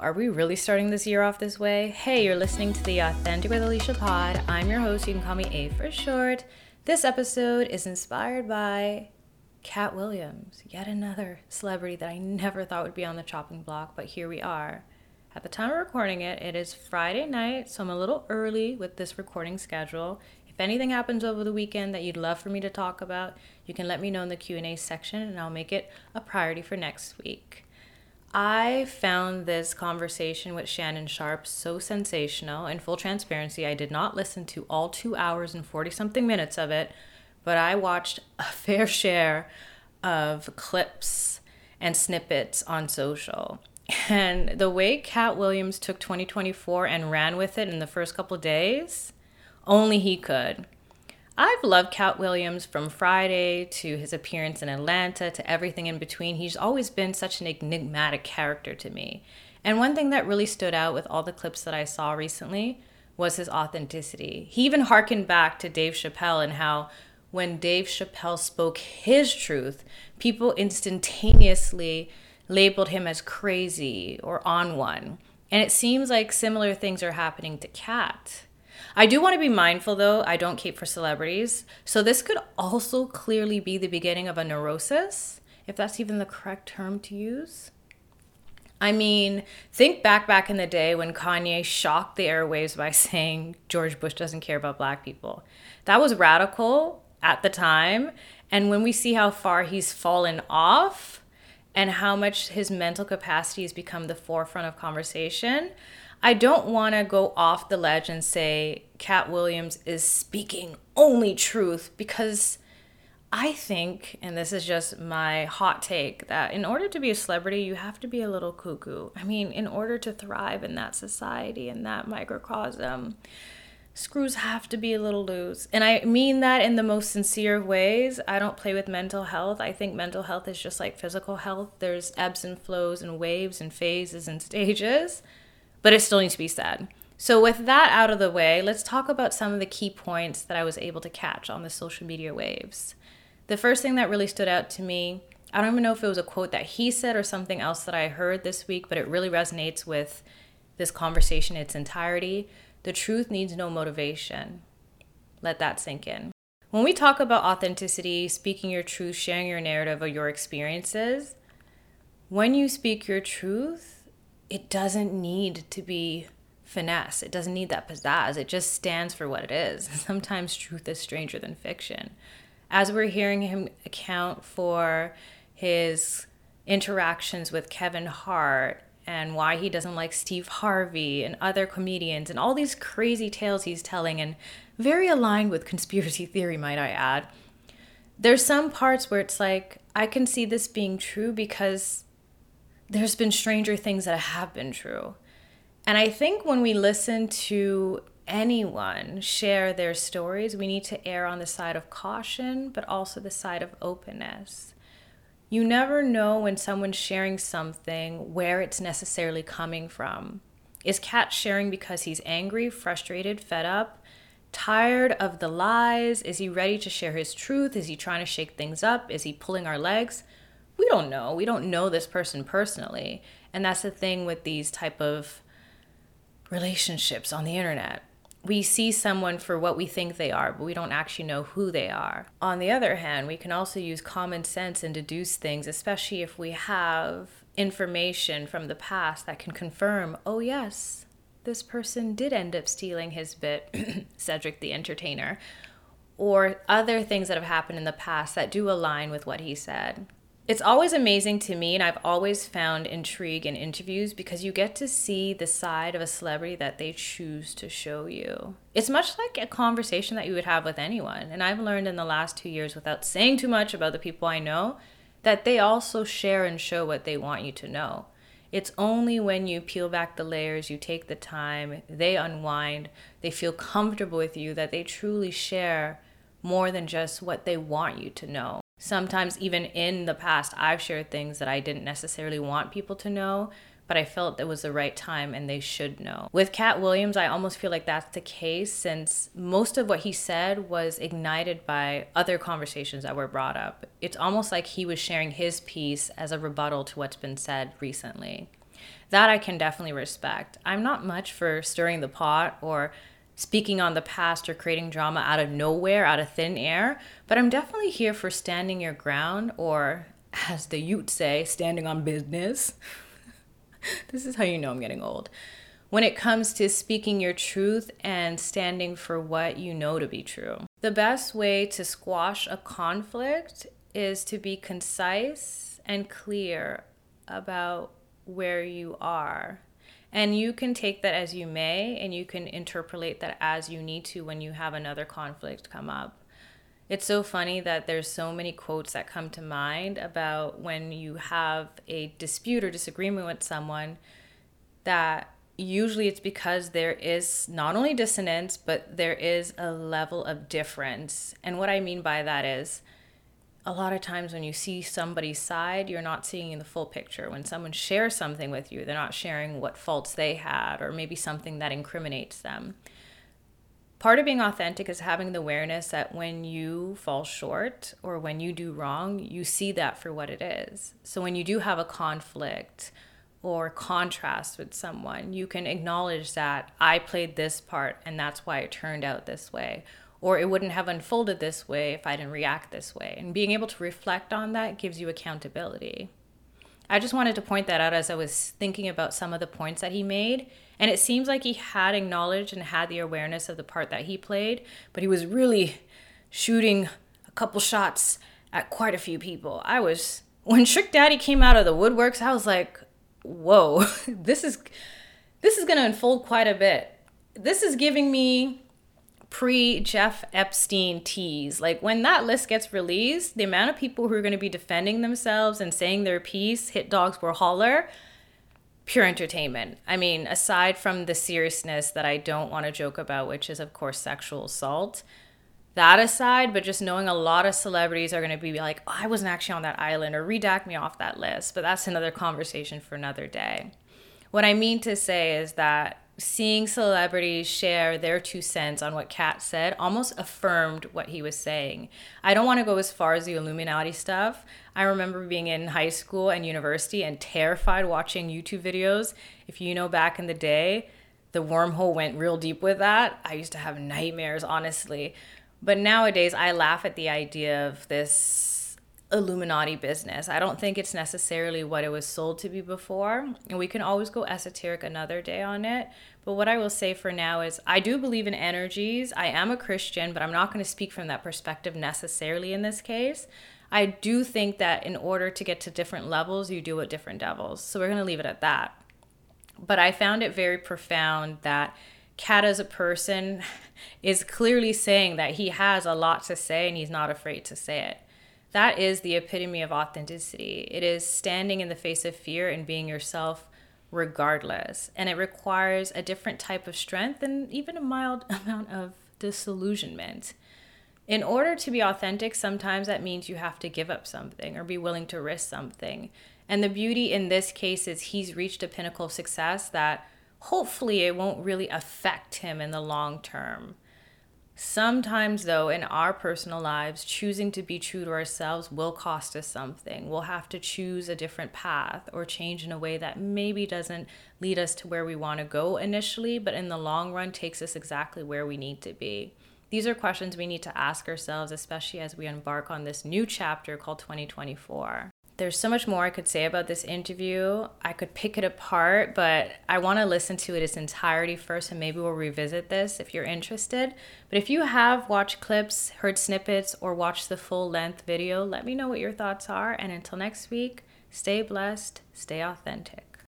are we really starting this year off this way? Hey, you're listening to the Authentic with Alisha pod. I'm your host. You can call me A for short. This episode is inspired by Katt Williams, yet another celebrity that I never thought would be on the chopping block, but here we are. At the time of recording it, it is Friday night, so I'm a little early with this recording schedule. If anything happens over the weekend that you'd love for me to talk about, you can let me know in the Q&A section and I'll make it a priority for next week. I found this conversation with Shannon Sharpe so sensational. In full transparency, I did not listen to all two hours and 40 something minutes of it, but I watched a fair share of clips and snippets on social. And the way Katt Williams took 2024 and ran with it in the first couple days, only he could. I've loved Katt Williams from Friday to his appearance in Atlanta to everything in between. He's always been such an enigmatic character to me. And one thing that really stood out with all the clips that I saw recently was his authenticity. He even harkened back to Dave Chappelle and how when Dave Chappelle spoke his truth, people instantaneously labeled him as crazy or on one. And it seems like similar things are happening to Katt. I do want to be mindful though, I don't cape for celebrities. So this could also clearly be the beginning of a neurosis, if that's even the correct term to use. I mean, think back back in the day when Kanye shocked the airwaves by saying George Bush doesn't care about black people. That was radical at the time, and when we see how far he's fallen off and how much his mental capacity has become the forefront of conversation, I don't want to go off the ledge and say Katt Williams is speaking only truth because I think, and this is just my hot take, that in order to be a celebrity, you have to be a little cuckoo. I mean, in order to thrive in that society, in that microcosm, screws have to be a little loose. And I mean that in the most sincere ways. I don't play with mental health. I think mental health is just like physical health, there's ebbs and flows and waves and phases and stages but it still needs to be said. So, with that out of the way, let's talk about some of the key points that I was able to catch on the social media waves. The first thing that really stood out to me, I don't even know if it was a quote that he said or something else that I heard this week, but it really resonates with this conversation in its entirety. The truth needs no motivation. Let that sink in. When we talk about authenticity, speaking your truth, sharing your narrative or your experiences, when you speak your truth, it doesn't need to be finesse. It doesn't need that pizzazz. It just stands for what it is. Sometimes truth is stranger than fiction. As we're hearing him account for his interactions with Kevin Hart and why he doesn't like Steve Harvey and other comedians and all these crazy tales he's telling and very aligned with conspiracy theory might I add. There's some parts where it's like I can see this being true because there's been stranger things that have been true. And I think when we listen to anyone share their stories, we need to err on the side of caution, but also the side of openness. You never know when someone's sharing something where it's necessarily coming from. Is Katt sharing because he's angry, frustrated, fed up, tired of the lies? Is he ready to share his truth? Is he trying to shake things up? Is he pulling our legs? We don't know. We don't know this person personally. And that's the thing with these type of relationships on the internet. We see someone for what we think they are, but we don't actually know who they are. On the other hand, we can also use common sense and deduce things, especially if we have information from the past that can confirm, oh, yes, this person did end up stealing his bit, Cedric the entertainer, or other things that have happened in the past that do align with what he said it's always amazing to me, and I've always found intrigue in interviews because you get to see the side of a celebrity that they choose to show you. It's much like a conversation that you would have with anyone. And I've learned in the last two years, without saying too much about the people I know, that they also share and show what they want you to know. It's only when you peel back the layers, you take the time, they unwind, they feel comfortable with you, that they truly share more than just what they want you to know sometimes even in the past i've shared things that i didn't necessarily want people to know but i felt it was the right time and they should know. With katt williams i almost feel like that's the case since most of what he said was ignited by other conversations that were brought up. It's almost like he was sharing his piece as a rebuttal to what's been said recently. That I can definitely respect. I'm not much for stirring the pot or speaking on the past or creating drama out of nowhere, out of thin air, but I'm definitely here for standing your ground or, as the Ute say, standing on business. this is how you know I'm getting old. When it comes to speaking your truth and standing for what you know to be true, the best way to squash a conflict is to be concise and clear about where you are and you can take that as you may, and you can interpolate that as you need to when you have another conflict come up. It's so funny that there's so many quotes that come to mind about when you have a dispute or disagreement with someone that usually it's because there is not only dissonance, but there is a level of difference. And what I mean by that is, a lot of times when you see somebody's side, you're not seeing the full picture. When someone shares something with you, they're not sharing what faults they had or maybe something that incriminates them. Part of being authentic is having the awareness that when you fall short or when you do wrong, you see that for what it is. So when you do have a conflict or contrast with someone, you can acknowledge that I played this part and that's why it turned out this way or it wouldn't have unfolded this way if I didn't react this way. And being able to reflect on that gives you accountability. I just wanted to point that out as I was thinking about some of the points that he made. And it seems like he had acknowledged and had the awareness of the part that he played, but he was really shooting a couple shots at quite a few people. I was, when Trick Daddy came out of the woodworks, I was like, whoa, this is, this is going to unfold quite a bit. This is giving me pre Jeff Epstein tease. Like when that list gets released, the amount of people who are going to be defending themselves and saying their piece, hit dogs will holler, pure entertainment. I mean, aside from the seriousness that I don't want to joke about, which is, of course, sexual assault. That aside, but just knowing a lot of celebrities are going to be like, oh, I wasn't actually on that island or redact me off that list. But that's another conversation for another day. What I mean to say is that seeing celebrities share their two cents on what Katt said almost affirmed what he was saying. I don't want to go as far as the Illuminati stuff. I remember being in high school and university and terrified watching YouTube videos. If you know back in the day, the wormhole went real deep with that. I used to have nightmares, honestly. But nowadays, I laugh at the idea of this Illuminati business. I don't think it's necessarily what it was sold to be before. And we can always go esoteric another day on it. But what I will say for now is I do believe in energies. I am a Christian, but I'm not going to speak from that perspective necessarily in this case. I do think that in order to get to different levels, you do with different devils. So we're going to leave it at that. But I found it very profound that Katt as a person is clearly saying that he has a lot to say and he's not afraid to say it that is the epitome of authenticity. It is standing in the face of fear and being yourself regardless. And it requires a different type of strength and even a mild amount of disillusionment. In order to be authentic, sometimes that means you have to give up something or be willing to risk something. And the beauty in this case is he's reached a pinnacle of success that hopefully it won't really affect him in the long term. Sometimes, though, in our personal lives, choosing to be true to ourselves will cost us something. We'll have to choose a different path or change in a way that maybe doesn't lead us to where we want to go initially, but in the long run takes us exactly where we need to be. These are questions we need to ask ourselves, especially as we embark on this new chapter called 2024 there's so much more I could say about this interview. I could pick it apart, but I want to listen to it its entirety first, and maybe we'll revisit this if you're interested. But if you have watched clips, heard snippets, or watched the full length video, let me know what your thoughts are. And until next week, stay blessed, stay authentic.